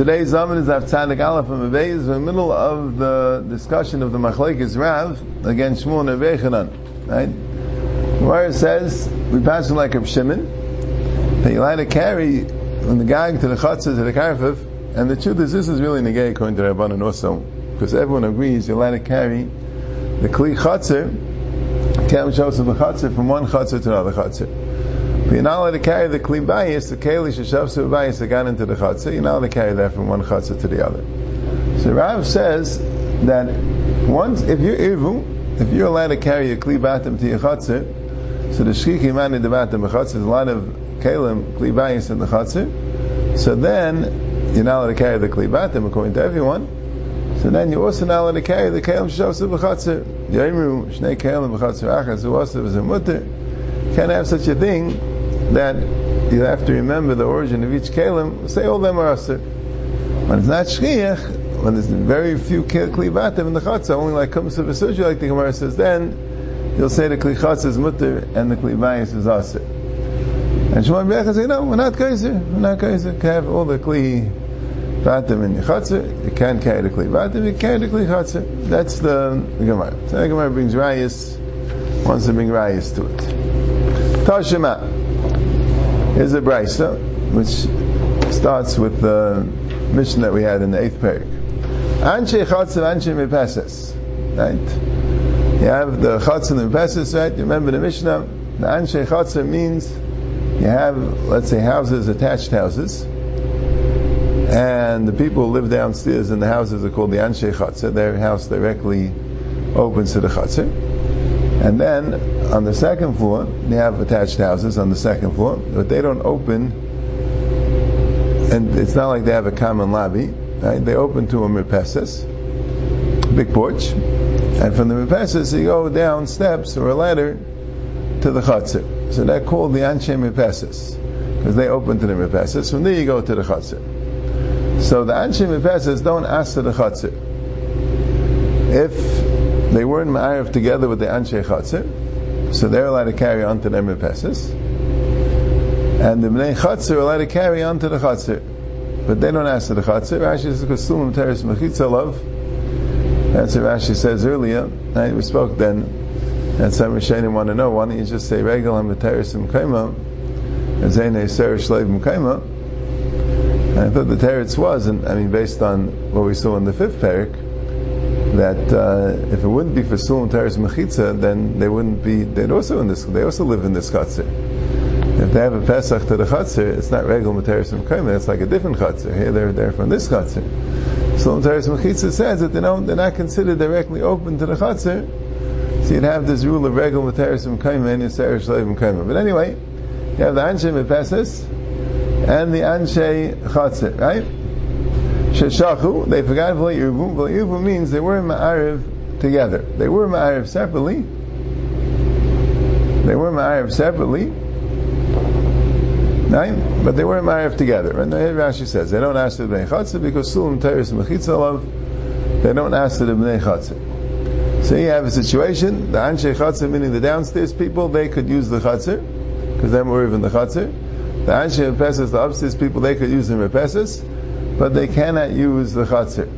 Today's Zaman is Avtzadik Aleph and is in the middle of the discussion of the Machlekes Rav against Shmuel and. Right? Where it says, we pass him like a Shimon, that you like to carry from the gag to the Chatzah to the Karfif, and the truth is this is really negay according to Rabbanan also, because everyone agrees you like to carry the Kli Chatzah, Kem Shos of the Chatzah from one Chatzah to another Chatzah. You're not allowed to carry the kli bayis, the keli sheshavsu bayis that got into the chatzah. You're not allowed to carry that from one chatzah to the other. So Rav says that once, if you're ivu, if you're allowed to carry a kli batim to your chatzah, so the shkiki mani the batim chatzah, there's a lot of kelim kli bayis in the chatzah. So then you're not allowed to carry the kli batim according to everyone. So then you're also not allowed to carry the kelim sheshavsu b'chatzah. Yaimu shnei kelim b'chatzah achas uasav is a mutter. Can't have such a thing that you have to remember the origin of each kalim, say all them are asr. When it's not shchiach, when there's very few klibatim in the chatzah, only like comes to the like the Gemara says, then you'll say the kli chatzah is mutter and the klibayis is asr. And Shmuel Becha say, no, we're not kaiser, we're not kaiser. You have all the kli batim in the chatzah, you can't carry the kli batim, you carry the chatzah. That's the, Gemara. So the Gemara brings rayas, wants to bring rayas to it. Tashima. Here's a brisa, which starts with the mission that we had in the eighth parak. Anshe chatzav anshe mepeses. Right? You have the chatzav and mepeses, right? You remember the Mishnah? The anshe chatzav means you have, let's say, houses, attached houses, and the people who live downstairs in the houses are called the anshe chatzav. Their house directly opens to the chatzav. And then on the second floor, they have attached houses on the second floor, but they don't open, and it's not like they have a common lobby. Right? They open to a mirpeses, big porch, and from the mirpeses you go down steps or a ladder to the chatzir. So they're called the anshe mirpeses because they open to the mirpeses. From there you go to the chatzir. So the anshe mirpeses don't ask to the chatzir. If they weren't ma'ariv together with the Anshe Chatzir, so they're allowed to carry on to their Mepesis. And the Bnei Chatzir are allowed to carry on to the Chatzir. But they don't ask to the Chatzir. Rashi says, Kasum Teres Mechitzalov. That's what Rashi says earlier. Right? We spoke then. And some Rishonim want to know, why don't you just say, Regal and Teres Mkaima, and Zaynei Ser Mkaima. And I thought the Teretz was, and I mean, based on what we saw in the fifth parak, that uh, if it wouldn't be for Sulam Teres Mechitza, then they wouldn't be. They'd also in this. They also live in this chutzir. If they have a Pesach to the chutzir, it's not regular Materis Mekayim. It's like a different chutzir. Here they're they're from this chutzir. Sulam Teres Mechitza says that they don't. They're not considered directly open to the chutzir. So you'd have this rule of regular Materis Mekayim and Yisrael Shleiv Mekayim. But anyway, you have the Anshe Mepesis and the Anshe Chatzir, right? Sheshachu, they forgot V'layirvu. V'layirvu means they were Ma'ariv together. They were Ma'ariv separately. They were Ma'ariv separately. Right? But they were Ma'ariv together. And the Rashi says, they don't ask the Bnei Chatzah because Sulam Teres Mechitza They don't ask the Bnei Chatzah. So you have a situation, the Anshe Chatzah, meaning the downstairs people, they could use the Chatzah, because they were even the Chatzah. The Anshe Repeses, the upstairs people, they could use the Repeses but they cannot use the chatzir.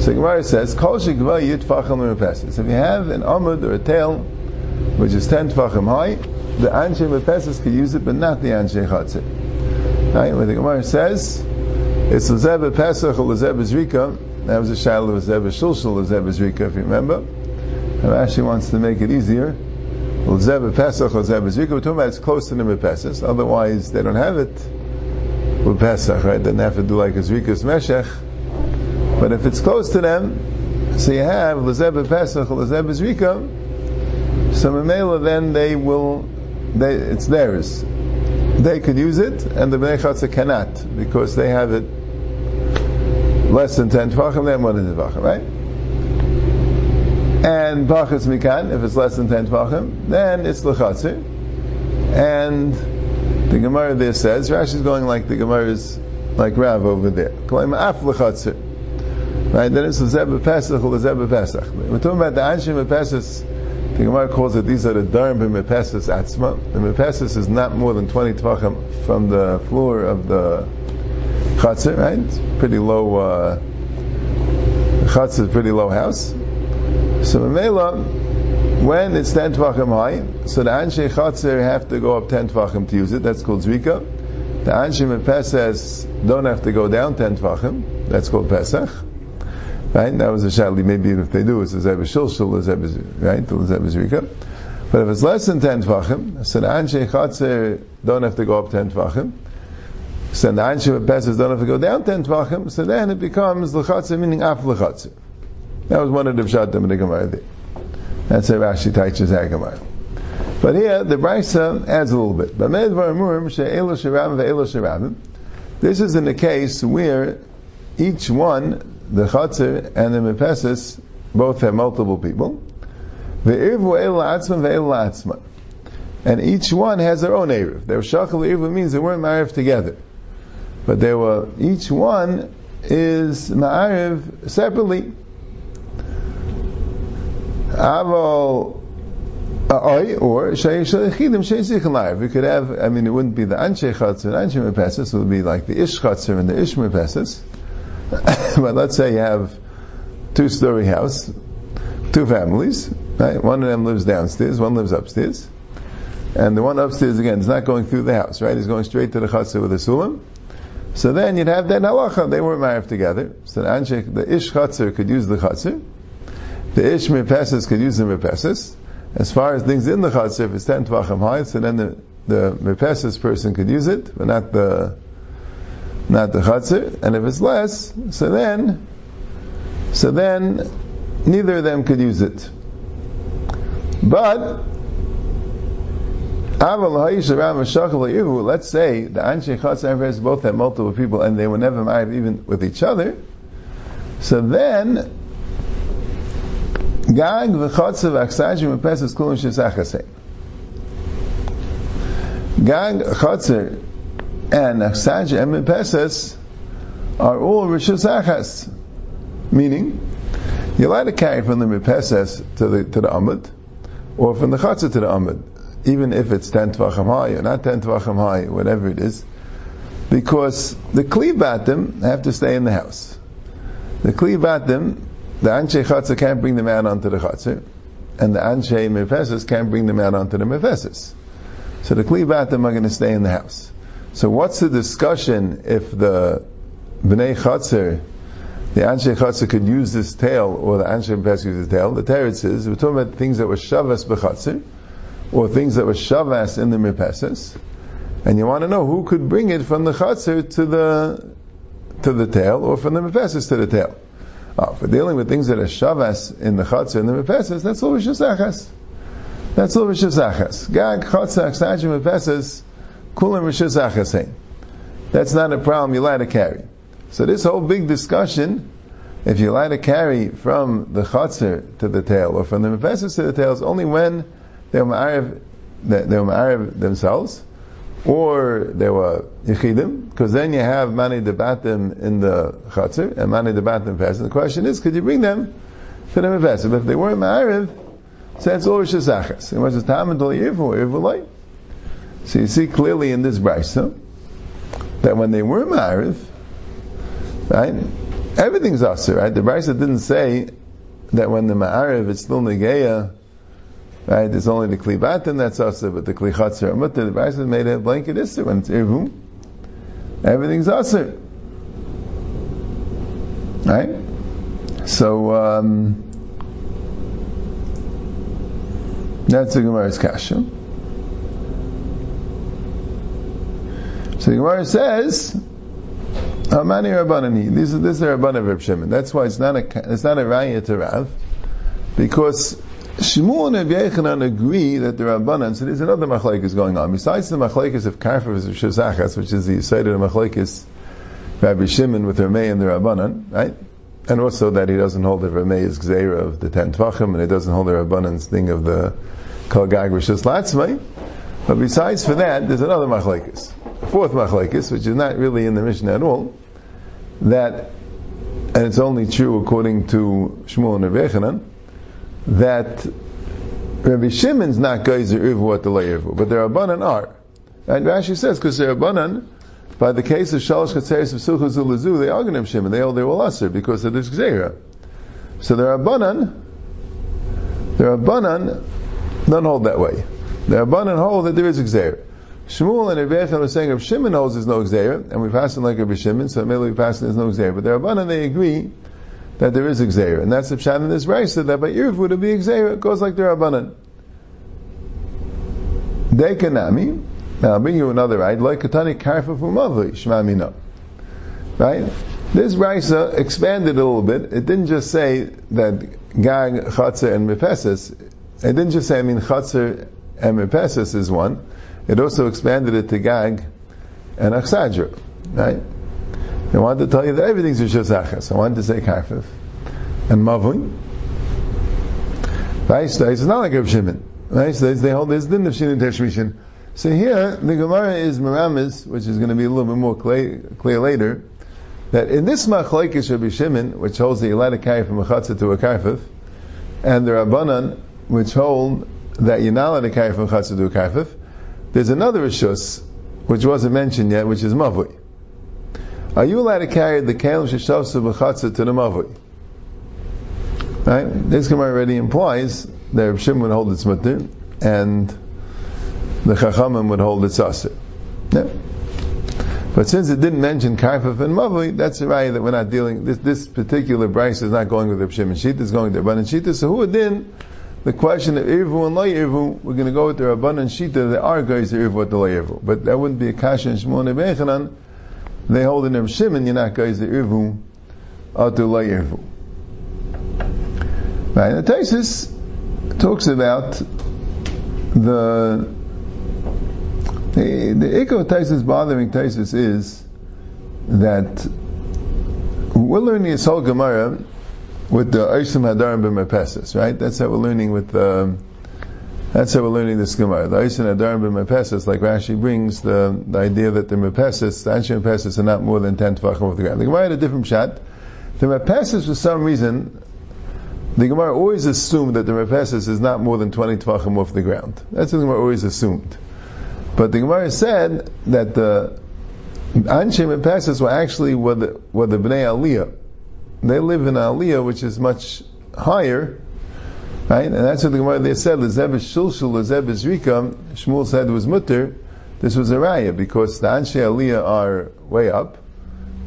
So Gemara says, Kol shigva yit fachim So if you have an amud or a tail, which is 10 tfachim high, the anshe mepesis can use it, but not the anshe chatzir. Right? When the Gemara says, it's lezeb pesach or lezeb zrika, that was a shadow of lezeb shulshul lezeb zrika, if you remember. And Rashi wants to make it easier. Lezeb pesach or lezeb zrika, we're talking about it's close to the mepesis, otherwise they don't have it with Pesach, right? Then they have to do like a Zrikas Meshech. But if it's close to them, so you have Lezeb Pesach, Lezeb Zrika, so Mamela then they will, they, it's theirs. They could use it, and the Bnei Chatzah cannot, because they have it less than 10 Tvachim, they have more than 10 Tvachim, right? And Pachas Mikan, if it's less than 10 Tvachim, then it's Lechatzir. And the Gemara there says, Rashi is going like the Gemara is like Rav over there. Right? Then it's Zeb Pesach or Zeb Pesach. We're talking about the Anshim Pesach. The Gemara calls it these are the Darm B'Mepesas Atzma. The Mepesas is not more than 20 tvachim from the floor of the chatzir, right? Pretty low, uh, chatzir is pretty low house. So Mamela, when it's 10 tvachim high, so the Anshe chatzir have to go up 10 tvachim to use it, that's called Zvika. The Anshe Mepesas don't have to go down 10 tvachim, that's called Pesach. Right? That was a shadli. Maybe if they do, it's a Zeb Shilshul, a right? The Zeb Zvika. But if it's less than 10 tvachim, so the Anshe chatzir don't have to go up 10 tvachim. So the Anshe Mepesas don't have to go down 10 tvachim, so then it becomes L'chatzir, meaning Af L'chatzir. That was one of the Pshatim in the Gemara there. That's how Rashi teaches that Gemara. But here, the Brisa adds a little bit. This is in the case where each one, the Chatzir and the Mepesis, both have multiple people. And each one has their own Erev. Their Shachal Erev means they weren't married together. But they were, each one is Ma'ariv separately. Aval or we could have, I mean, it wouldn't be the Anshe and Anshe Mepesis, it would be like the Ish Chatzir and the Ish but let's say you have two story house, two families, right? One of them lives downstairs, one lives upstairs. And the one upstairs, again, is not going through the house, right? He's going straight to the Chatzir with the Sulam. So then you'd have that halacha, they weren't married together. So the, Anshe, the Ish could use the Chatzir, the ish mepesis could use the mepesis. As far as things in the chatzir, if it's ten tvachim high, so then the the mepesis person could use it, but not the not the chatzir. And if it's less, so then so then neither of them could use it. But let's say the Anshe Chatzar both had multiple people and they were never married even with each other. So then Gag v'chotzev aksajim v'pesas kulim shesachasei. Gag, chotzer, and aksajim and are all rishus achas. Meaning, you're allowed to carry from the mepesas to the to the amud, or from the chotzer to the amud, even if it's ten tvachim high or not ten tvachim high, whatever it is, because the klibatim have to stay in the house. The klibatim the Anshe Chatzah can't bring the man onto the Chatzah, and the Anshe Mefesis can't bring the man onto the Mefesis. So the Klibatim are going to stay in the house. So what's the discussion if the Bnei Chatzah, the Anshe Chatzah could use this tail, or the Anshe use the tail? The Teretz is, we're talking about things that were Shavas B'Chatzah, or things that were Shavas in the Mefesis, and you want to know who could bring it from the Chatzah to the, to the tail, or from the Mefesis to the tail. Oh, for dealing with things that are shavas in the chatzah and the mepesas, that's all rishus That's all rishus Gag, chatzah, ksajim, mepesas, kulam rishus That's not a problem you're allowed to carry. So this whole big discussion, if you're allowed to carry from the chatzah to the tail, or from the mepesas to the tail, is only when they're ma'ariv, they're ma'ariv themselves, or there were yichidim, because then you have many debatim in the chatzir and many debatim fast. And the question is, could you bring them to the? But if they weren't ma'ariv, so it's all shesachas. And what's the time until yirvu, So you see clearly in this brisa that when they were ma'ariv, right, everything's asir, right? The brisa didn't say that when the ma'ariv is still negeya, Right? There's only the klibatim that's asa, but the klichatzer but the Brisa made a blanket issa when it's irvum. Everything's asa. Right? So, um, that's the Gemara's kasha. So the Gemara says, Amani Rabbanani. These are this of Reb Shimon. That's why it's not a it's not a raya to Rav, because Shmuel and Yechanan agree that the Rabbanan, so there's another machlekes going on. Besides the machlekes of Karfas Shazachas, which is the of the machlekes Rabbi Shimon with Rameh and the Rabbanan, right? And also that he doesn't hold the Rameh is Gzeira of the ten Tvachim, and he doesn't hold the Rabbanan's thing of the Kol Gag Rishas Latzmai. But besides for that, there's another machlekes, fourth machlekes, which is not really in the Mishnah at all, that, and it's only true according to Shmuel and Yechanan, that Rabbi Shimon's not geyser irvu at the irvu, but the Rabbanan are. And Rashi says because the Rabbanan By the case of Shalosh Chatzeres of Ulazu, they are going to have Shimon. They all they will usher because of this Gzeira. So the Rabbanan, the Rabbanan don't hold that way. The Rabbanan hold that there is Gzeira. Shmuel and Rebbeinu are saying if Shimon holds there's no Gzeira, and we pass it like Rabbi Shimon, so maybe we pass it there's no Gzeira. But the Rabbanan, they agree that there is Gzeira. And that's the Pshat in this Raisa, that by Irv would it be Gzeira, it goes like the Rabbanan. Dekanami, now I'll bring you another right, like Katani Karfa Fumavli, Shmamina. Right? This Raisa expanded a little bit. It didn't just say that Gag, Chatzar, and Mepesis. It didn't just say, I mean, Chatzar and Mepesis is one. It also expanded it to Gag and Achsadra. Right? I wanted to tell you that everything's Rishos Achas. I wanted to say Karfif. And Mavui. Right? So it's not like Rav Shimon. Right? So they hold this din of Shin Teshmishin. So here, the Gemara is Maramis, which is going to be a little bit more clear, clear later, that in this Machlaikis Rabbi Shimon, which holds the Elad carry from a Chatzah to a Karfif, and the Rabbanan, which hold that you're not allowed to carry from Chatzah to a Karfif, there's another Rishus, which wasn't mentioned yet, which is Mavui. Are you allowed to carry the Kalim Sheshavsa B'chatzah to the Mavui? Right? This Gemara already implies that Rabbi Shimon would hold its mutter, and the Chachamim would hold its aser. Yeah. But since it didn't mention Karfaf and Mavui, that's the right that we're not dealing, this, this particular Bryce is not going with Rabbi Shimon Shita, it's going with the Rabbanan Shita, so who would then, the question of Irvu and Lo we're going to go with the Rabbanan Shita, there are guys Irvu at the. But that wouldn't be a Kasha and Shmuel Nebechanan, they hold in Rabbi Shimon, you're not guys that Irvu at the Lo Irvu. Right, the Taisis talks about the the, the Echo Taisis bothering Taisis is that we're learning a whole Gemara with the Oishim Hadarim b'Mepesis, right? That's how we're learning with the, that's how we're learning this Gemara. The Oishim Hadarim b'Mepesis, like Rashi brings the, the idea that the Mepesis, the Anshe Mepesis are not more than 10 Tvachim off the ground. The Gemara had a different shot. The Mepesis, for some reason, the Gemara always assumed that the Mepesis is not more than 20 Tvachim off the ground. That's what the Gemara always assumed. But the Gemara said that the Anshe Mepesis were actually were the, were the Bnei Aliyah. They live in Aliyah, which is much higher, right? And that's what the Gemara they said, Lezeb is Shulshul, Lezeb is Rika. Shmuel said it was Mutter. This was a raya because the Anshe Aliyah are way up,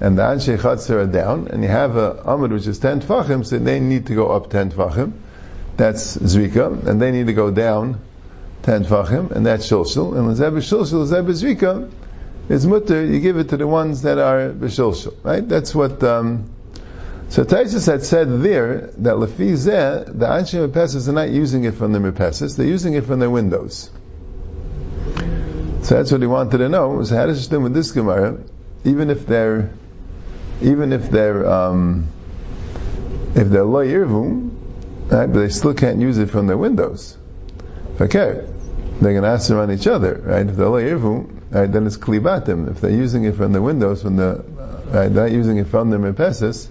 and the Anshe Chatzar are down, and you have a Amud which is 10 Tfachim, so they need to go up 10 Tfachim. That's Zrika, and they need to go down 10 Tfachim, and that's Shulshul. And Lezeb is Shulshul, Lezeb is Zrika, is Mutter, you give it to the ones that are B'Shulshul, right? That's what, um, so Taisus had said there that Lefi Zeh, the Anshe Mepesis are not using it from the Mepesis, they're using it from their windows. So that's what he wanted to know, was how does it do with this Gemara, even if they're even if they're um, if they're lo yirvu, right, but they still can't use it from their windows. Okay, they're going to answer on each other, right? If they're lo yirvu, right, then it's klibatim. If they're using it from the windows, from the right, they're not using it from the mepesis,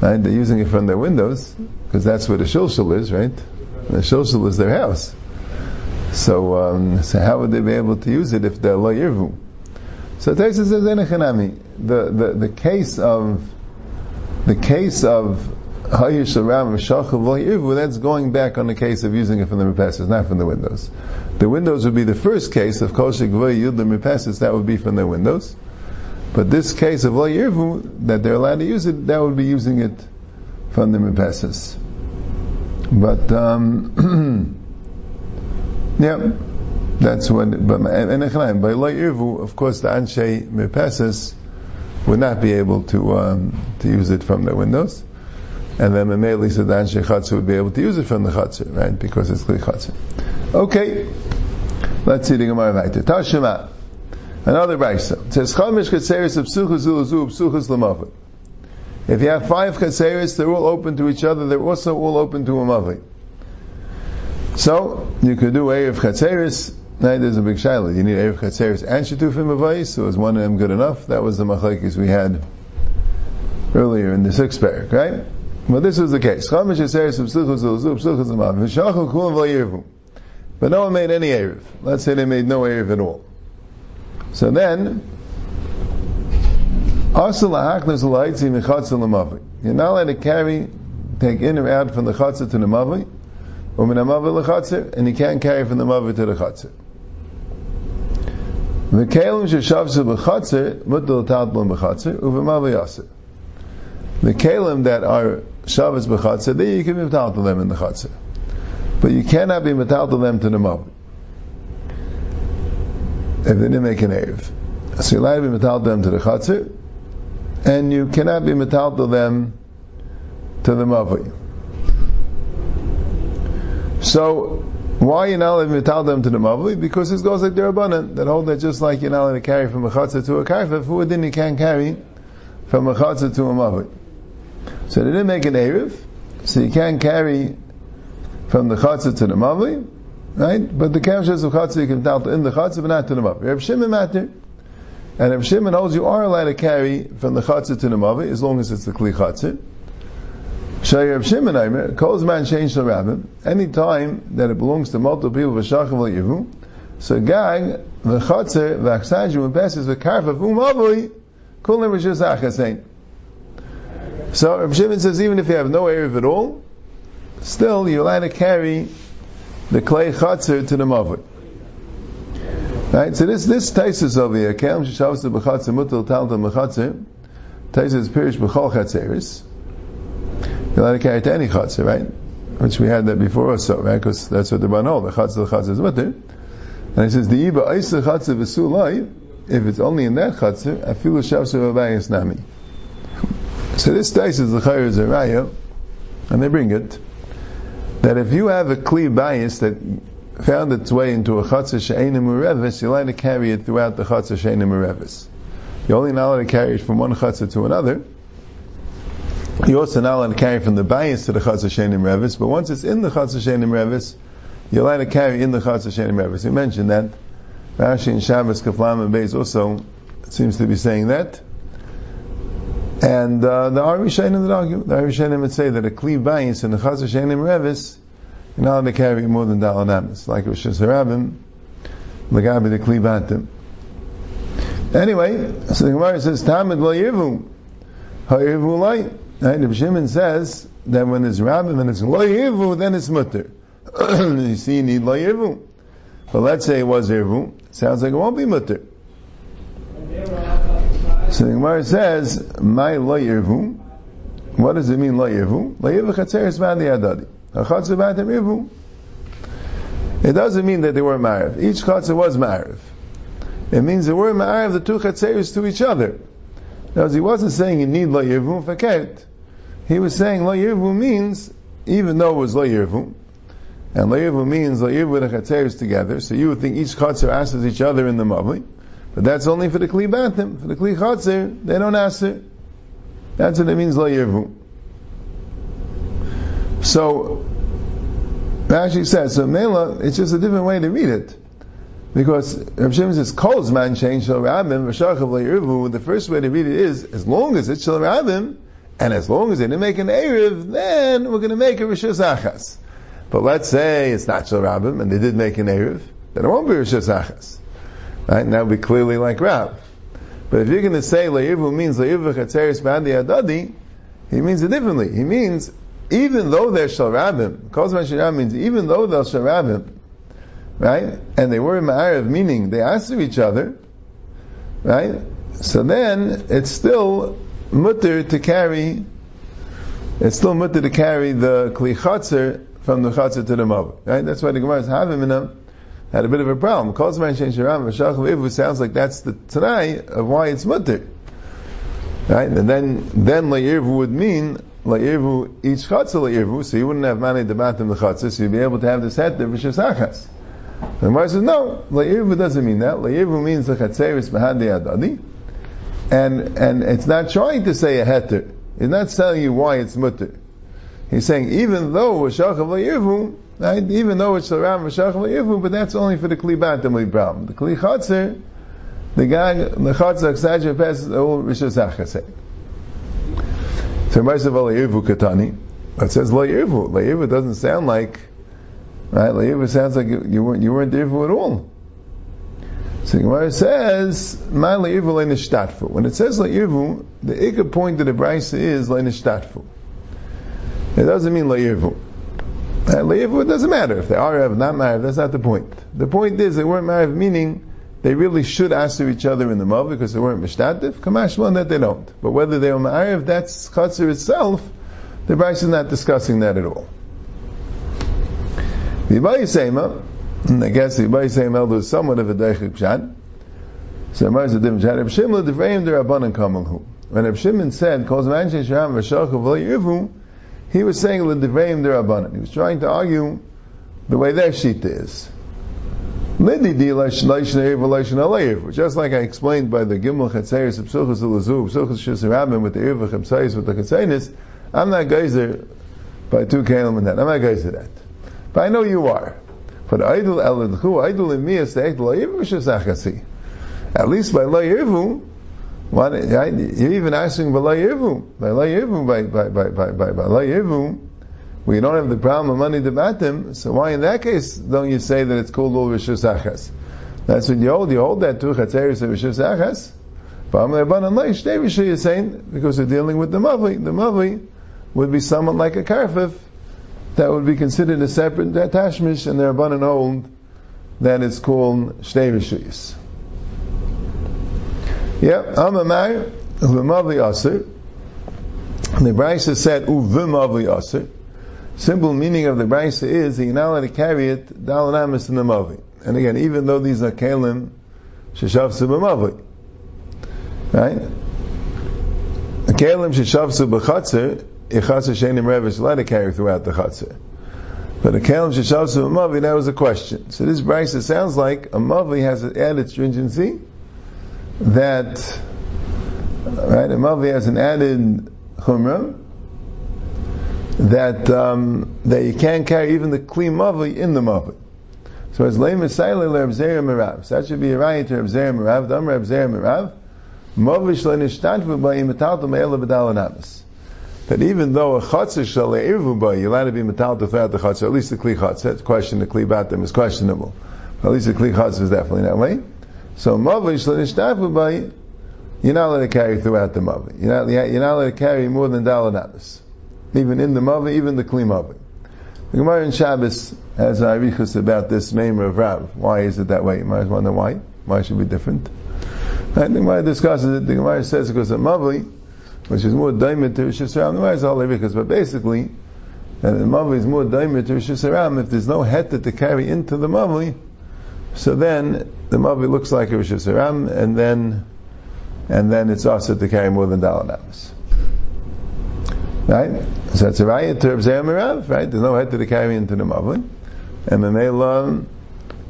right? They're using it from their windows because that's where the shulshul is, right? The shulshul is their house. So, um, so how would they be able to use it if they're lo yirvu? So Taisa says. The, the the case of the case of Hayish Aram that's going back on the case of using it from the Mepasses, not from the windows. The windows would be the first case of Koshik Yud the Mepasses, that would be from their windows. But this case of Lo that they're allowed to use it, that would be using it from the Mepasses. But um, yeah. That's what. but and by Lo Irvu, of course, the Anshe Mepesis would not be able to um, to use it from their windows, and then immediately said the Anshe Chatzah would be able to use it from the Chatzah, right? Because it's Kli Chatzah. Okay, let's see the Gemara right there. Another brayso says Chamish Katseris of Psuchas Ulazu Psuchas Lamavi. If you have five Katseris, they're all open to each other. They're also all open to a Mavi. So you could do Erev Chatzeris now there's a big shaila. You need Erev Chatzeris and Shetufim Avais, so was one of them good enough? That was the machlekes we had earlier in the sixth parak, right? Well, this was the case. But no one made any Erev. Let's say they made no Erev at all. So then, Also lahachnas l'haitzi mechatza l'mavi. You're not allowed to carry, take in or out from the chatzah to the mavi, or min hamavi l'chatzah, and you can't carry from the mavi to the chatzah. V'kelim sheshavse b'chatzah, mutal taltlum b'chatzah, uv'mavi yaseh. The kelim that are shavas b'chatzah, there you can be metal to them in the chatzah. But you cannot be metal to them to the mavi. If they didn't make an Erev. So you're allowed to be metal them to the chatzah, and you cannot be metal to them to the mavi. So, why you not allowed to metal them to the mavi? Because this goes like the rabbanan that hold that just like you're not allowed to carry from a chatzah to a karfif, who then you can't carry from a chatzah to a mavi. So they didn't make an erev, so you can't carry from the chatzah to the mavi, right? But the kamshas of chatzah you can tell in the chatzah, but not to the mavi. Reb Shimon matter. And if Shimon holds you are allowed to carry from the chatzah to the mavi, as long as it's the kli chatzah. Shay Reb Shimon Aimer, calls man change the rabbin, any time that it belongs to multiple people, v'shachim yivu, so gang, v'chatzah, v'achsajim, when passes v'karfa, um v'umavoi, kulim rishus achasein. So Reb Shimon says, even if you have no Erev at all, still you're allowed to carry the clay chatzah to the mavoi. Right? So this this Taisus over here, Kem Shavas B'chatzah Mutal Talta B'chatzah, Taisus Pirish B'chol Chatzeris. You're allowed to carry to any chatzah, right? Which we had that before also, right? Because that's what the Banol, the chatzah, the chatzah is mutter. And he says, the Iba Aisa chatzah v'sulai, if it's only in that chatzah, afilu Shavas B'bayis Nami. So this Taisus the Chayr is a raya, and they bring it, that if you have a clear bias that found its way into a chatzah she'enim urevis, you're allowed to carry it throughout the chatzah she'enim urevis. You're only not allowed to carry it from one chatzah to another. You're also not allowed to carry from the bias to the chatzah she'enim urevis, but once it's in the chatzah she'enim urevis, you're allowed to carry in the chatzah she'enim urevis. We mentioned that. Rashi and Shabbos Kaflam and Beis also seems to be saying that. And uh, the Arishanim would argue, the Arishanim would say that a kli bias in the chatzah she'enim urevis, you're not allowed to carry more than Dalanamis, like Rosh Hashanah, Lagabi the Klibatim. Anyway, so the Gemara says, Tamid lo yivu, ha-yivu lai. Right, the Shimon says that when it's Rabbim and it's lo yivu, then it's mutter. you see, you need lo yivu. But let's say it was yivu, sounds like it won't be mutter. So the Gemara says, my lo yivu, what does it mean lo yivu? Lo yivu chatzeres ba'di adadi. It doesn't mean that they were Ma'ariv. Each chatzah was Ma'ariv. It means they were Ma'ariv, the two chatzeris to each other. Now, he wasn't saying you need Lo Yirvu Faket. He was saying Lo Yirvu means, even though it was Lo Yirvu, and Lo Yirvu means Lo Yirvu the chatzeris together, so you would think each chatzah asks each other in the Mavli, but that's only for the Kli Batim. For the Kli Chatzir, they don't answer. That's what it means Lo Yirvu. So, Rashi says, so Mela, it's just a different way to read it. Because Rav Shimon says, Kol's man change shal rabim, v'shachav the first way to read it is, as long as it's shal rabim, and as long as they didn't make an Erev, then we're going to make a Rishus Achas. But let's say it's not shal rabim, and they did make an Erev, then it won't be Rishus Achas. Right? And that would be clearly like Rab. But if you're going to say Le'irvu means Le'irvu chatzeris b'adi adadi, he means it differently. He means even though they're sharabim, Kozman Shirab means even though they're sharabim, right? And they were ma'ariv, meaning they answer each other, right? So then it's still mutter to carry, it's still mutter to carry the kli from the chatzir to the mav, right? That's why the Gemara is having in them had a bit of a problem. Kozman Shirab, Mashach Ivu sounds like that's the tanai of why it's mutter. Right? And then, then La'irvu would mean La'irvu, each chatzah La'irvu, so you wouldn't have many debatim the chatzah, so you'd be able to have this heter v'shis achas. The Gemara says, no, La'irvu doesn't mean that. La'irvu means the chatzeris b'hadi adadi. And, and it's not trying to say a heter. It's not telling you why it's mutter. He's saying, even though Vashachav La'irvu, right, even though it's around Vashachav La'irvu, but that's only for the Kli Bantam problem. The Kli Chatzir, the guy, the Chatzir, passes the whole Rishos Achaseh. So Ma'asav La'ivu Katani, it says La'ivu. La'ivu doesn't sound like, right? La'ivu sounds like you, you weren't, you weren't Ivu at all. So Gemara says, "Ma le'ivu le'nishtatfu." When it says le'ivu, the ikka point of the brisa is le'nishtatfu. It doesn't mean le'ivu. Uh, le'ivu, it doesn't matter if they are not married. That's not the point. The point is they weren't married, meaning they really should answer each other in the mav because they weren't mishtatif. Kamashman that they don't. But whether they were ma'ariv, that's chatzir itself. The Bryce is not discussing that at all. The and I guess the Ibai Sema is somewhat of a deichik pshat. So Amar is a different pshat. Reb Shimon Devreim der Rabbanan Kamalhu. When Reb Shimon said, "Calls man sheishram v'shalchu v'lo he was saying the Devreim der Rabbanan. He was trying to argue the way their sheet is. Just like I explained by the Gimel Chetzeris of Psuchas Elazu, Psuchas Shesarabim with the Irva Chemsais with the Chetzenis, I'm not geyser by two kalim and that. I'm not geyser that. But I know you are. But idol eladchu, idol in me is the lo At least by lo yivu, you're even asking by yivu, by yivu, by by by by by, we don't have the problem of money to batim, so why in that case don't you say that it's called all Rishus Achas? That's what you hold, you hold that to Chatzeris of Rishus Achas. But you're saying, because we're dealing with the Mavli, the Mavli would be somewhat like a Karfif, that would be considered a separate tashmish, and they're abundant hold that it's called Shtei Rishuyas. Yeah, Amamai, Uvimavli Aser. The Brisa said, Uvimavli Aser. Simple meaning of the brisa is that you're not allowed to carry it dalanamis in the mavi. And again, even though these are kalim sheshavsu b'mavi, right? A kalim sheshavsu b'chatzer, ichatzer shenim revish allowed to carry throughout the chatzer. But a kalim sheshavsu b'mavi, that was a question. So this brisa sounds like a mavi has an added stringency that, right? A mavi has an added chumrah that um, that you can't carry even the kli mavi in the mavi. So as leim esayle le Rebzeir Merav. So that should be a right to Rebzeir Merav. Dam Rebzeir Merav. Mavi shlo nishtantvu ba yimetalto me'ela b'dal anamis. That even though a chatzah shall le'irvu ba, you're allowed to be metalto throughout the chatzah, at least the kli chatzah. That's question the kli batim is questionable. At least the kli chatzah is definitely that way. So mavi shlo nishtantvu ba, you're not allowed to carry throughout the mavi. You're not, you're not allowed to carry more than dal anamis even in the Mavi, even the Kli Mavi. The Gemara in Shabbos has arichus about this name of Rav. Why is it that way? You might wonder why. Why should be different? And the Gemara discusses it. The Gemara says because of Mavi, which is more diamond to Rishis Ram. The Gemara is all arichus, but basically, and the Mavi is more diamond to Ram. If there's no heta to carry into the Mavi, so then the Mavi looks like a Rishis Ram, and then and then it's also to carry more than Dalanamas. Right? So it's a riot to Rebzei Amirav, right? There's no head to the carry into the Mavlin. And Mamela,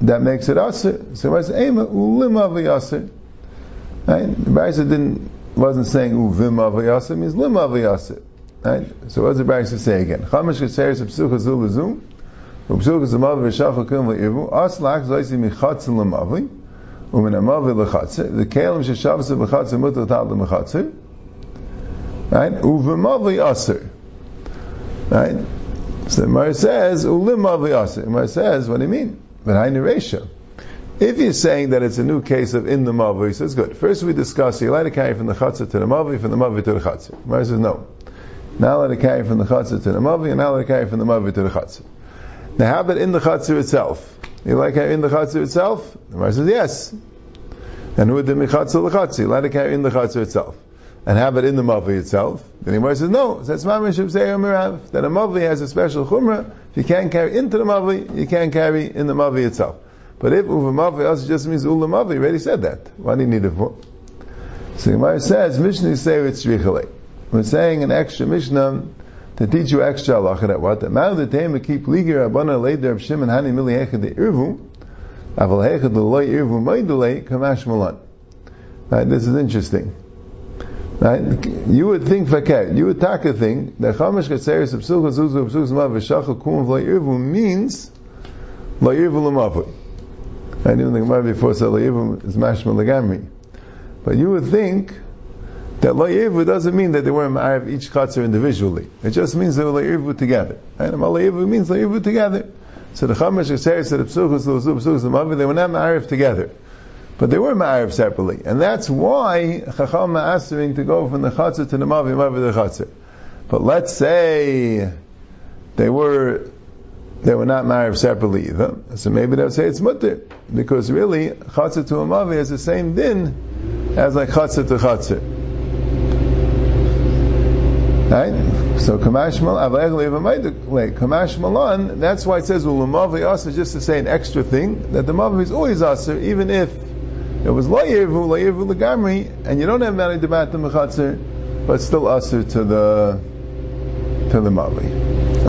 that makes it Asr. So it's Ema, Ulim Avi Asr. Right? The Brisa didn't, wasn't saying Uvim Avi Asr, means Lim Avi Asr. Right? So what does the Brisa say again? Chamish Keseris Psucha Zul Psucha Zamav V'Shachal Kim V'ivu, Aslach Zoisi Michatzin Lamavi, Umin Amavi L'Chatzir, the Kalim Sheshavas V'Chatzir Mutat Al L'Chatzir, Right? Uvimavli aser. Right? So the Gemara says, Ulimavli aser. The Gemara says, what do you mean? Resha. If you're saying that it's a new case of in the Mavi, he says, good. First we discuss, allowed to carry from the Chatzah to the Mavi, from the Mavi to the Chatzah. Gemara says, no. Now allowed to carry from the Chatzah to the Mavi, and now allowed to carry from the Mavi to the Chatzah. Now how about in the Chatzah itself? You like carry in the Chatzah itself? The Gemara says, yes. And who did l'Chatzah? You're allowed to carry in the Chatzah itself and have it in the Mavi itself. Then the Gemara says, no, that's Mamish Mirav, that a Mavi has a special Chumrah. If you can't carry into the Mavi, you can't carry in the Mavi itself. But if Uva Mavi also just means Ula Mavi, you already said that. Why do you need it for? So the Gemara says, Mishnah say it's Shrichale. We're saying an extra Mishnah to teach you extra halacha that what? That Ma'u the Tema keep Ligir Abana Leider of Shimon Hani Mili Hechad the Irvu, Aval Hechad the Loi Irvu Maidulei Kamash Malan. Right, this is interesting. Right? You would think fakir. You would take a thing that chamish katseris psuchas zuzu psuchas mav v'shachal kum v'layirvu means layirvu l'mavui. I didn't think about before said layirvu is mashma legamri. But you would think that layirvu doesn't mean that they were ma'ariv each chatzar individually. It just means they were layirvu together. And Right? Layirvu means layirvu together. So the chamish katseris said psuchas zuzu psuchas mav they were not ma'ariv together. But they were ma'ariv separately, and that's why Chacham ma'asering to go from the chatzir to the mavi, mavi to the chatzir. But let's say they were they were not married separately either. So maybe they'll say it's mutter because really chatzir to a mavi has the same din as like chatzir to chatzir. Right? So Kamash Malan, Kamash Malan, that's why it says Ulamavi Asa just to say an extra thing, that the Mavi is always Asa, even if it was Layevu, Layevu Lagamri, and you don't have many debat the Mechatzir, but still Asa to the to the Mavi.